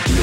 freedom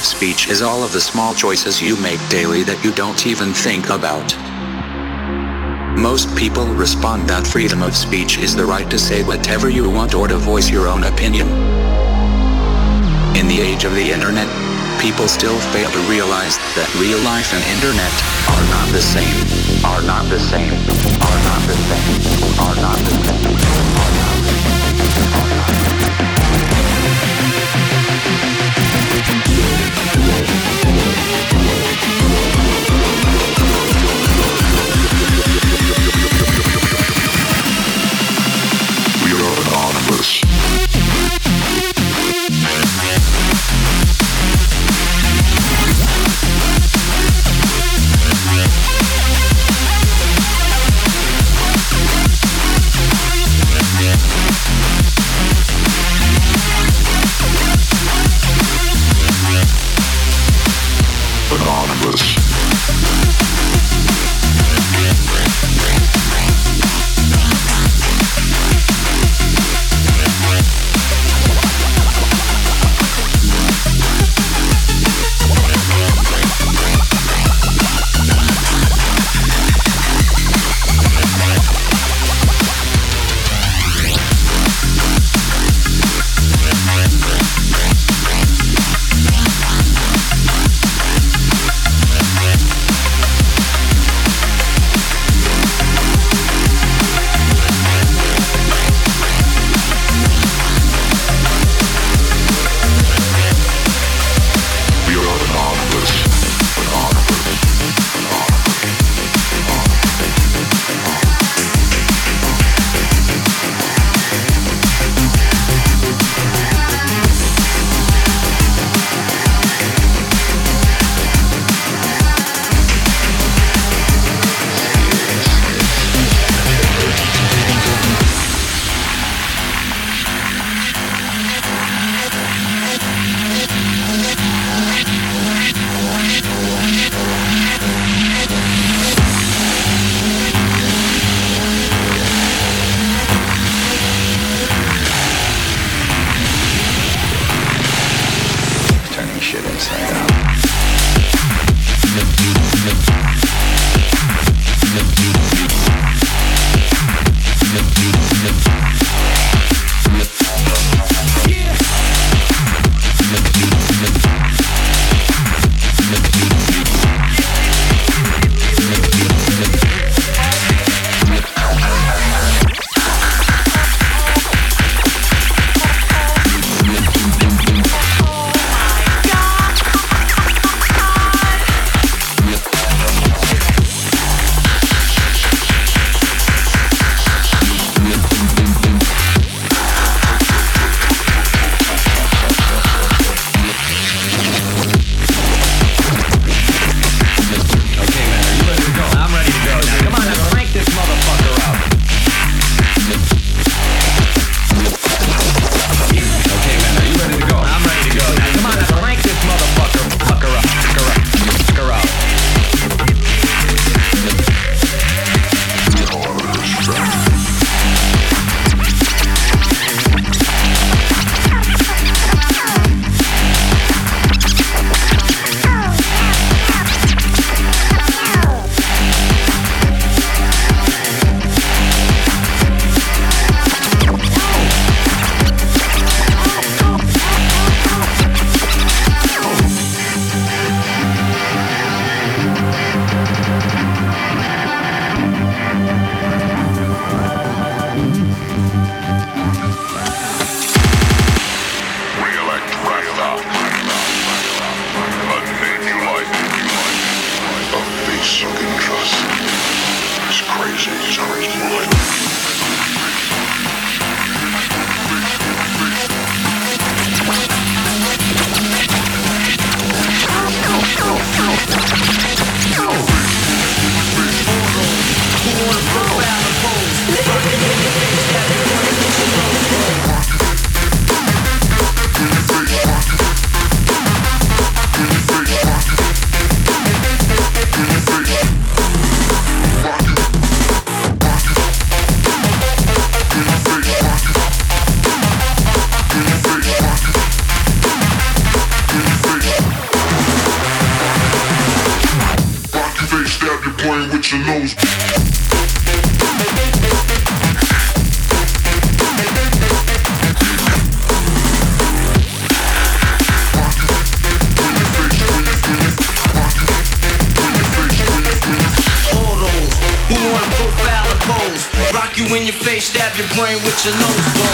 of speech is all of the small choices you make daily that you don't even think about. Most people respond that freedom of speech is the right to say whatever you want or to voice your own opinion. In the age of the internet, people still fail to realize that real life and internet are not the same, are not the same, are not the same, are not the same. Your brain with your nose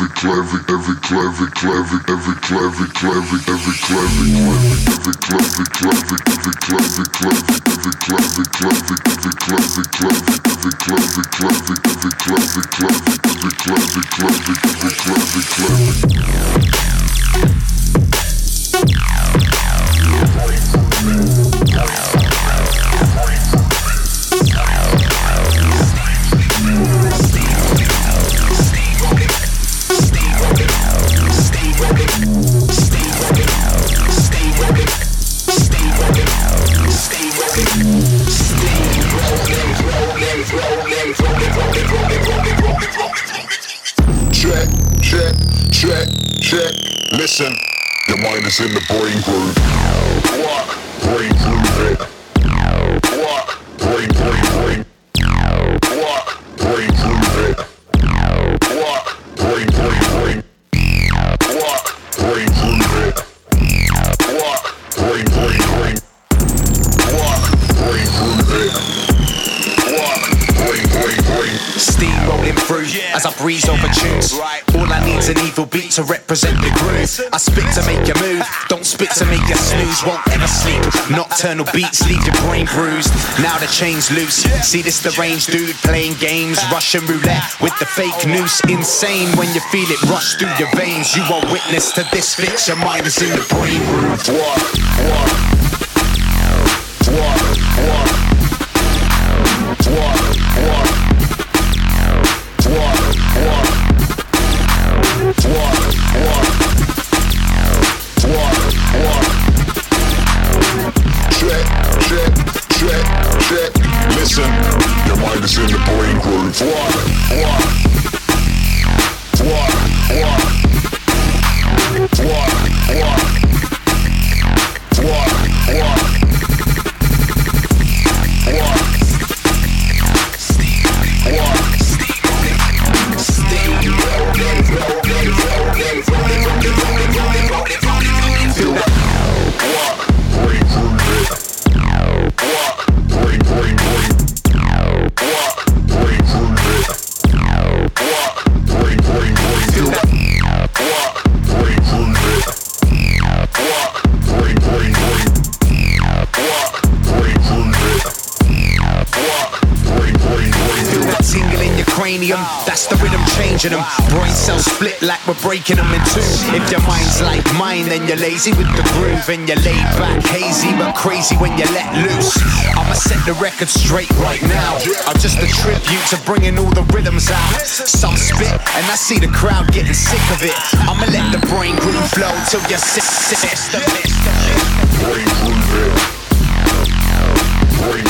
every clever, every clever, clever, every clever, clever, every clever, every clever, clever, every clever, clever, every clever, clever, every clever, clever, every clever, clever, every clever, clever, every clever, clever, every clever, clever. Check, check, check, check. Listen, your mind is in the brain groove. What? Brain groove it. I spit to make you move, don't spit to make you snooze. Won't ever sleep. Nocturnal beats leave your brain bruised. Now the chain's loose. See this deranged dude playing games, Russian roulette with the fake noose. Insane when you feel it rush through your veins. You are witness to this fix. Your mind is in the brain groove. What? What? What? What? That's the rhythm changing them. Brain cells split like we're breaking them in two. If your mind's like mine, then you're lazy with the groove and you're laid back, hazy but crazy when you let loose. I'ma set the record straight right now. I'm just a tribute to bringing all the rhythms out. Some spit, and I see the crowd getting sick of it. I'ma let the brain groove flow till you're sick. sick, sick, sick. Brain groove brain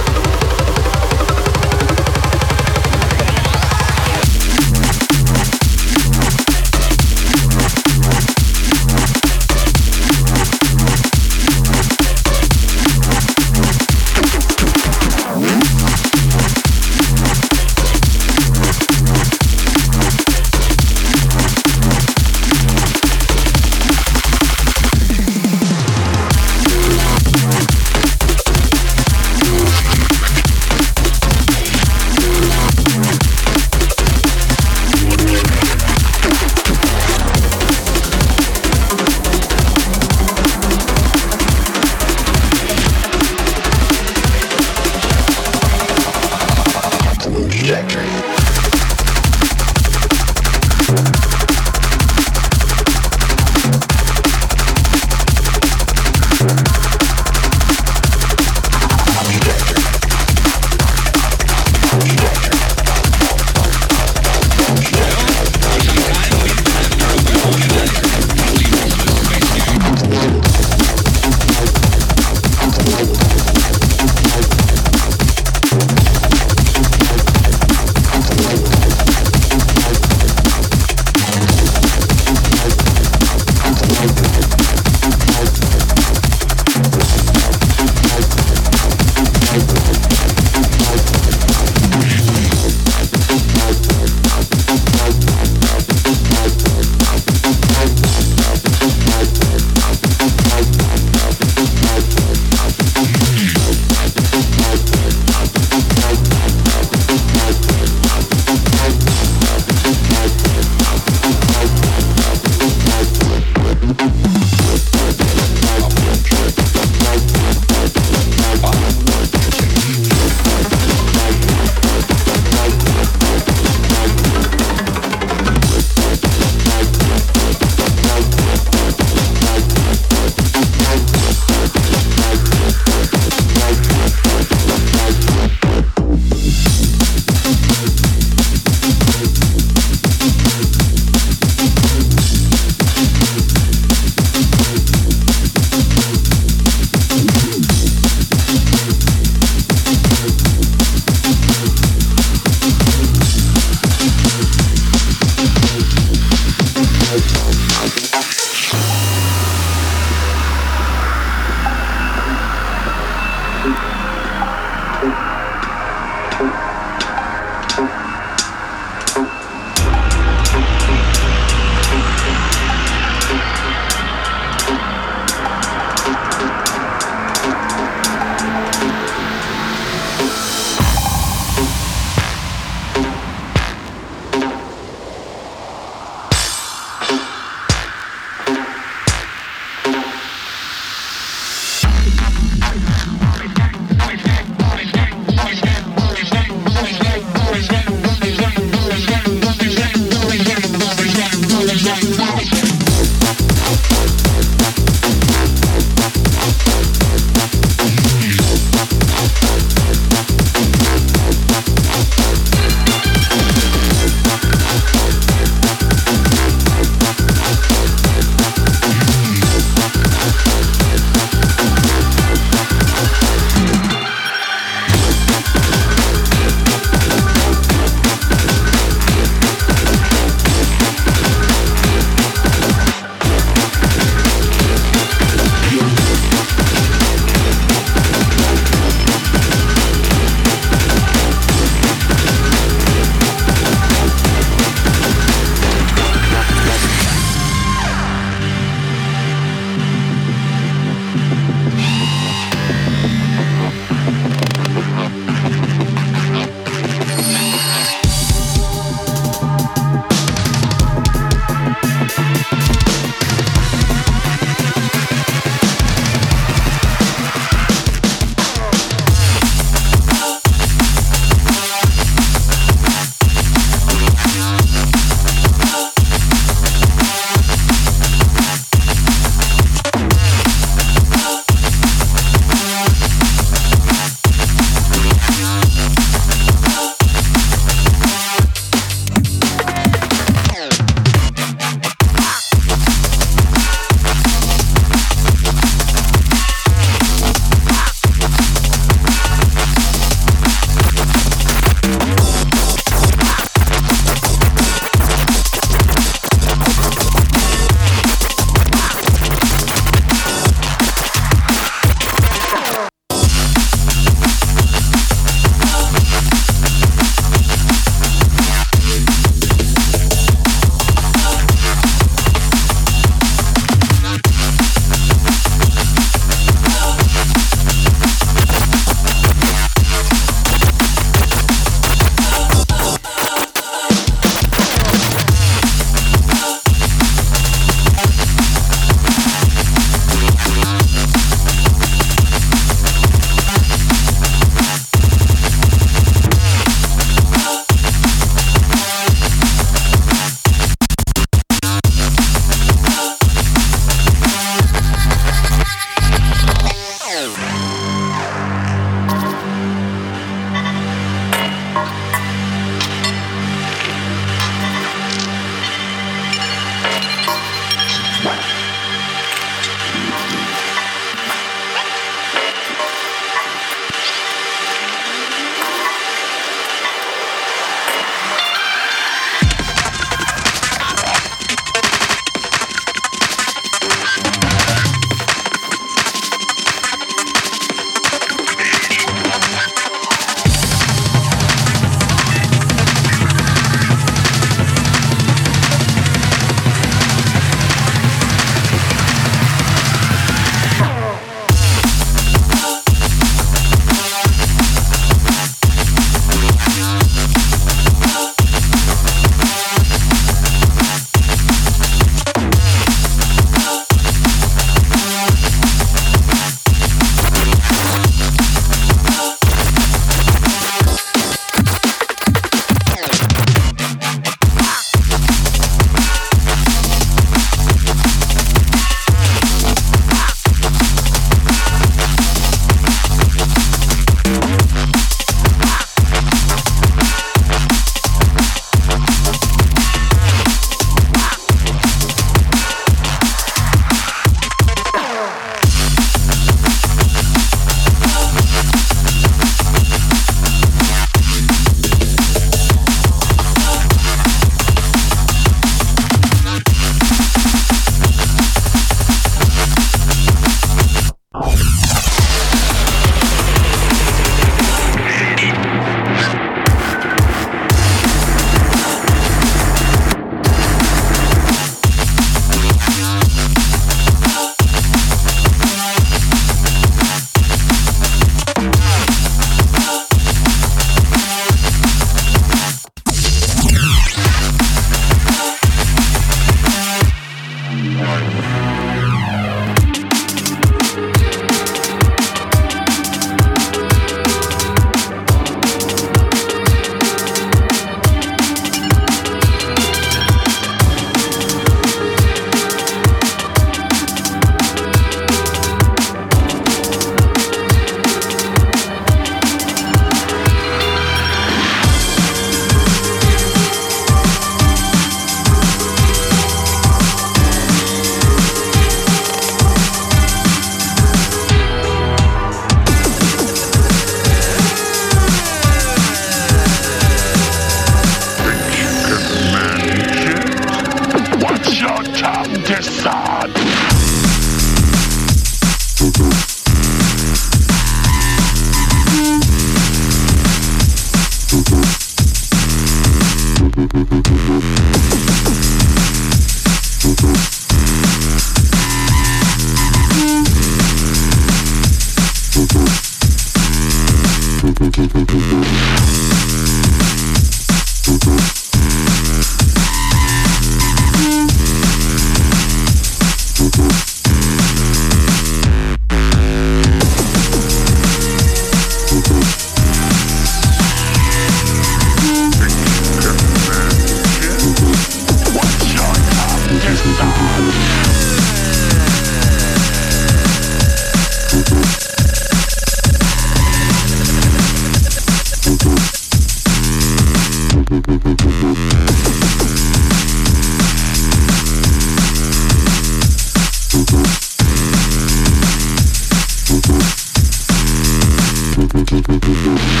Thank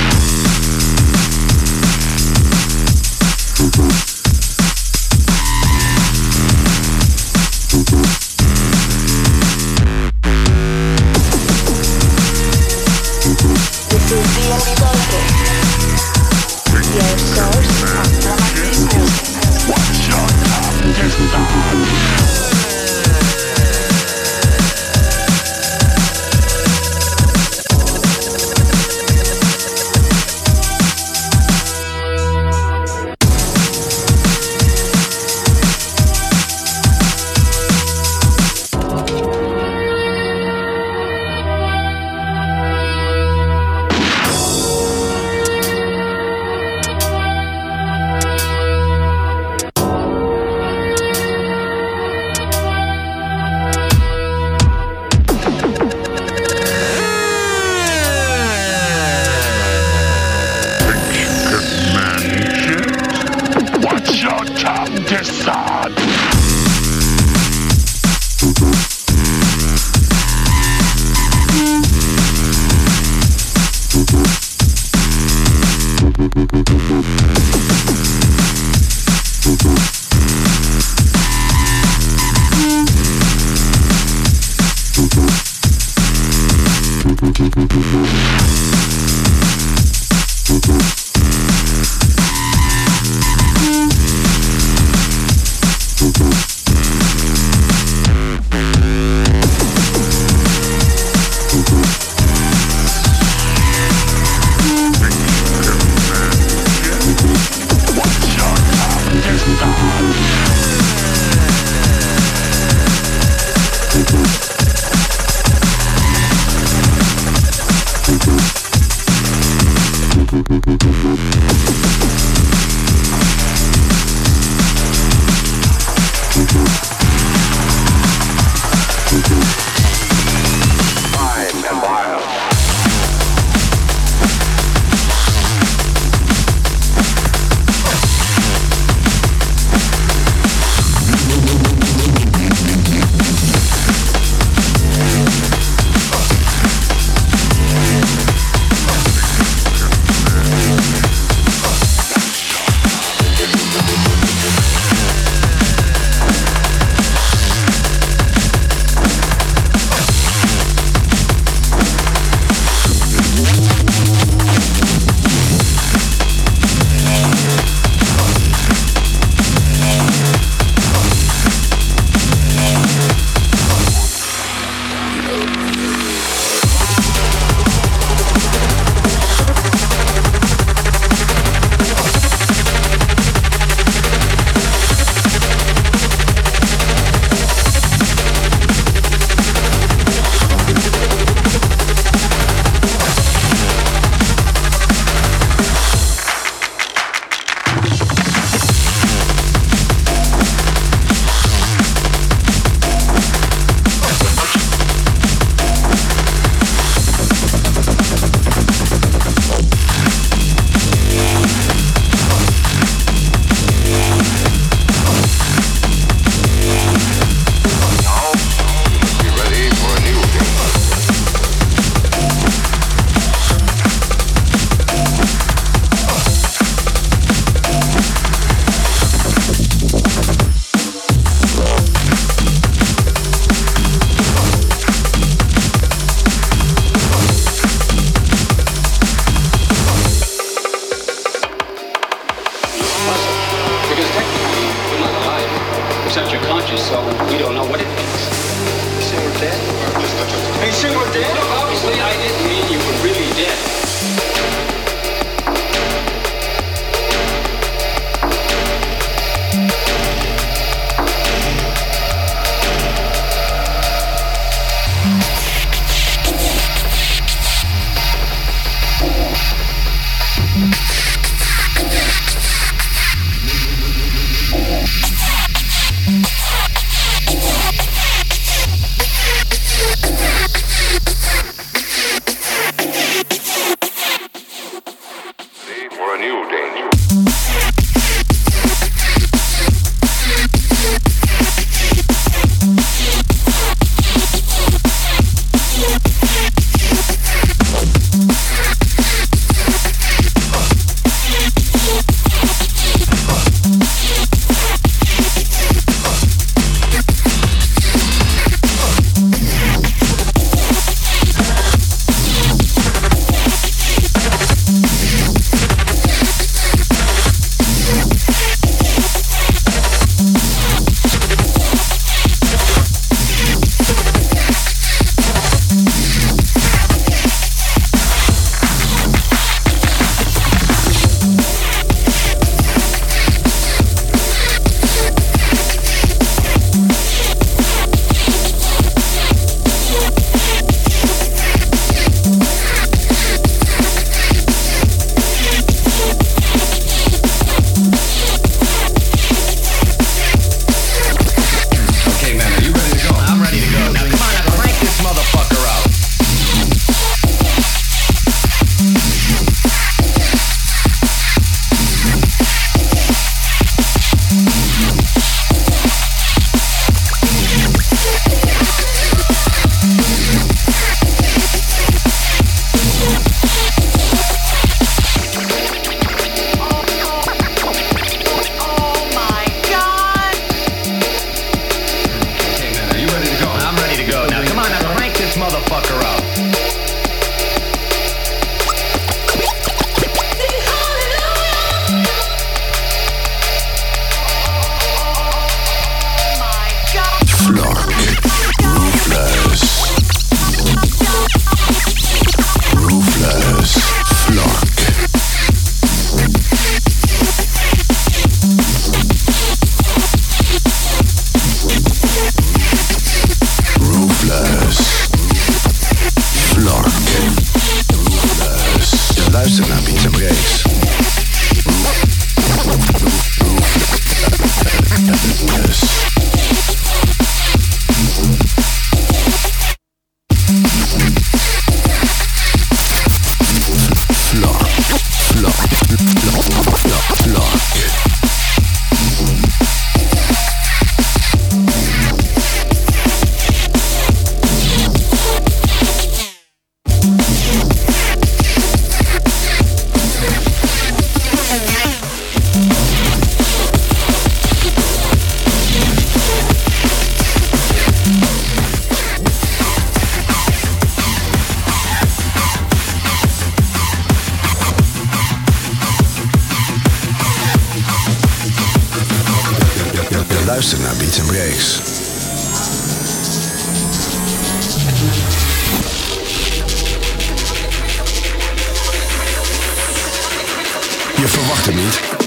verwacht het niet.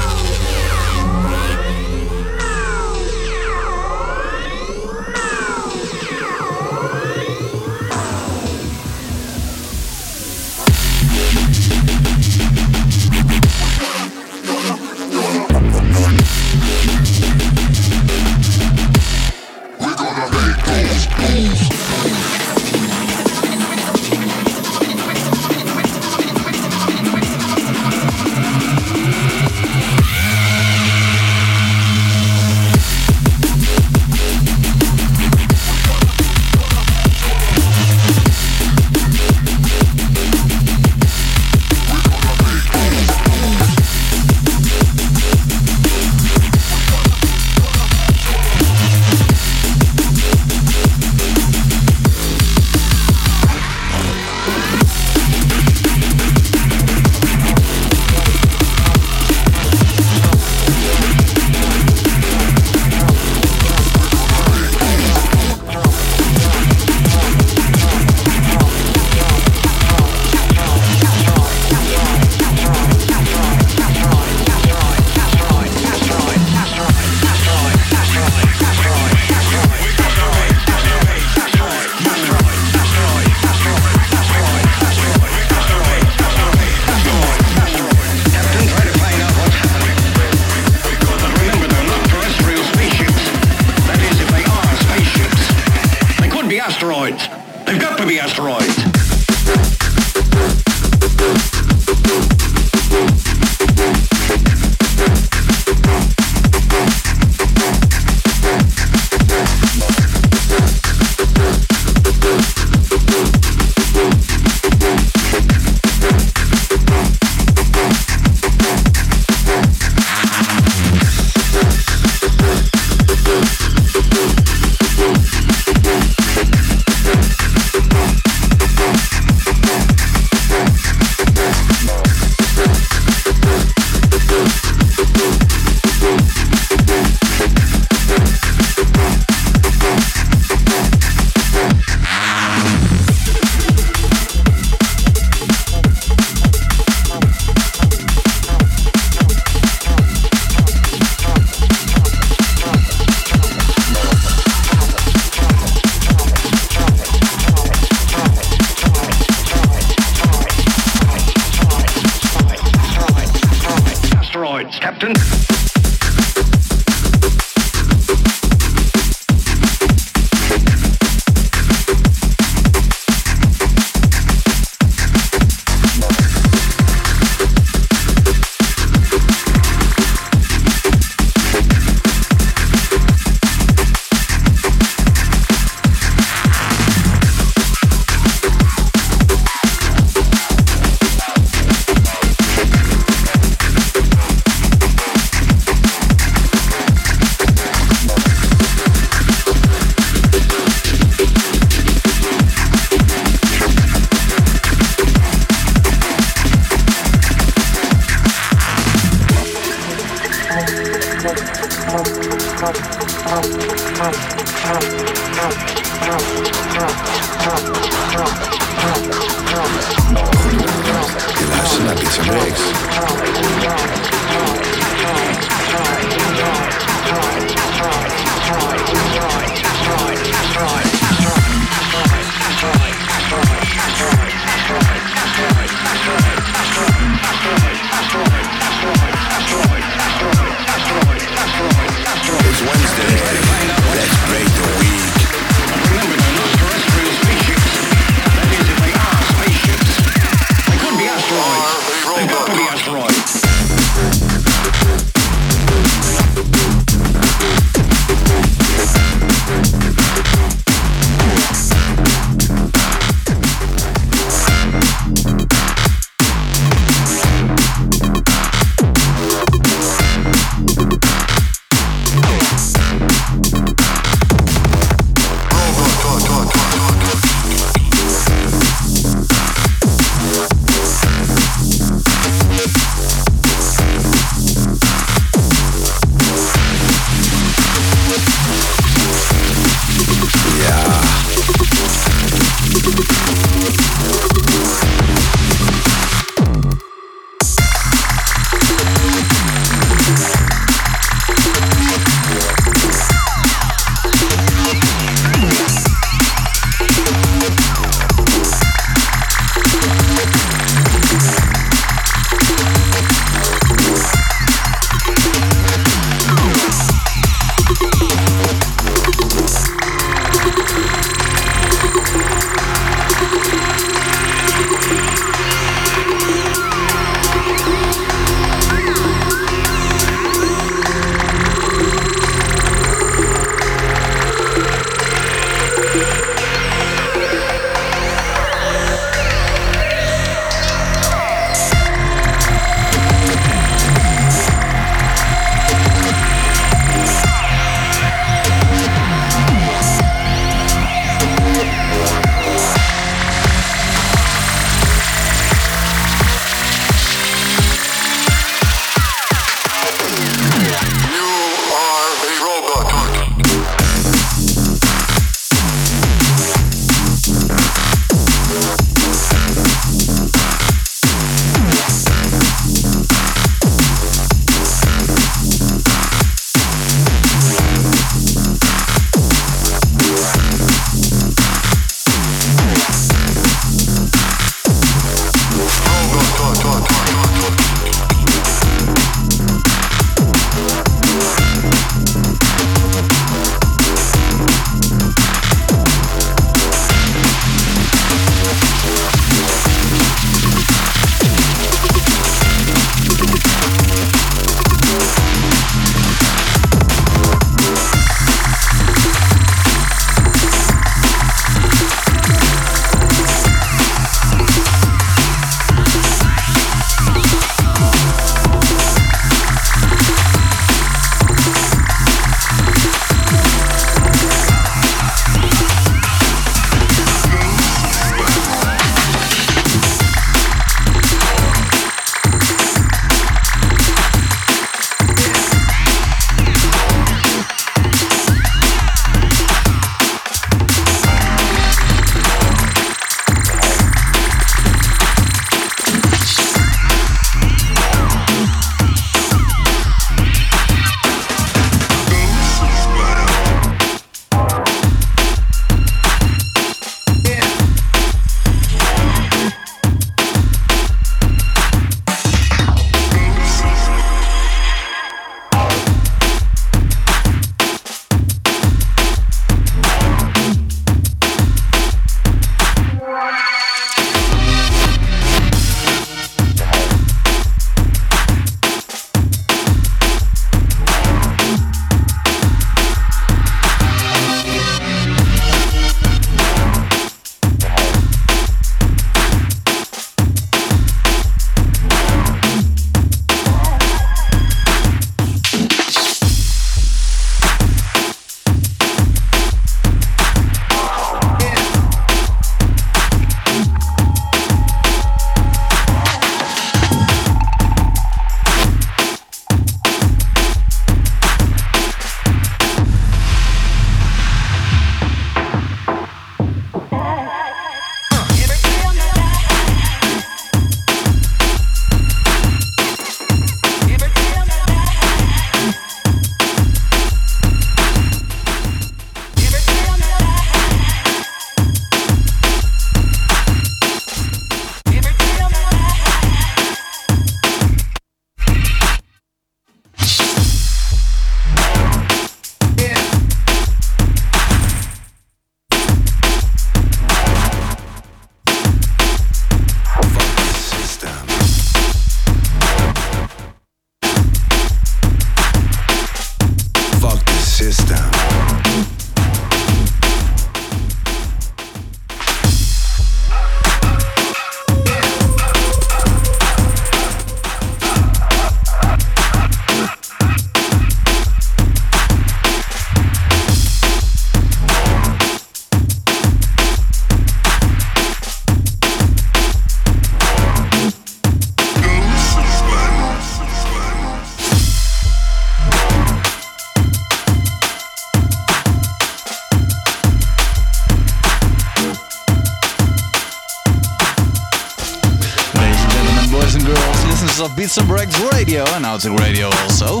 Radio Radio also.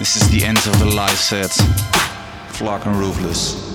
This is the end of the live set. Flark and Roofless.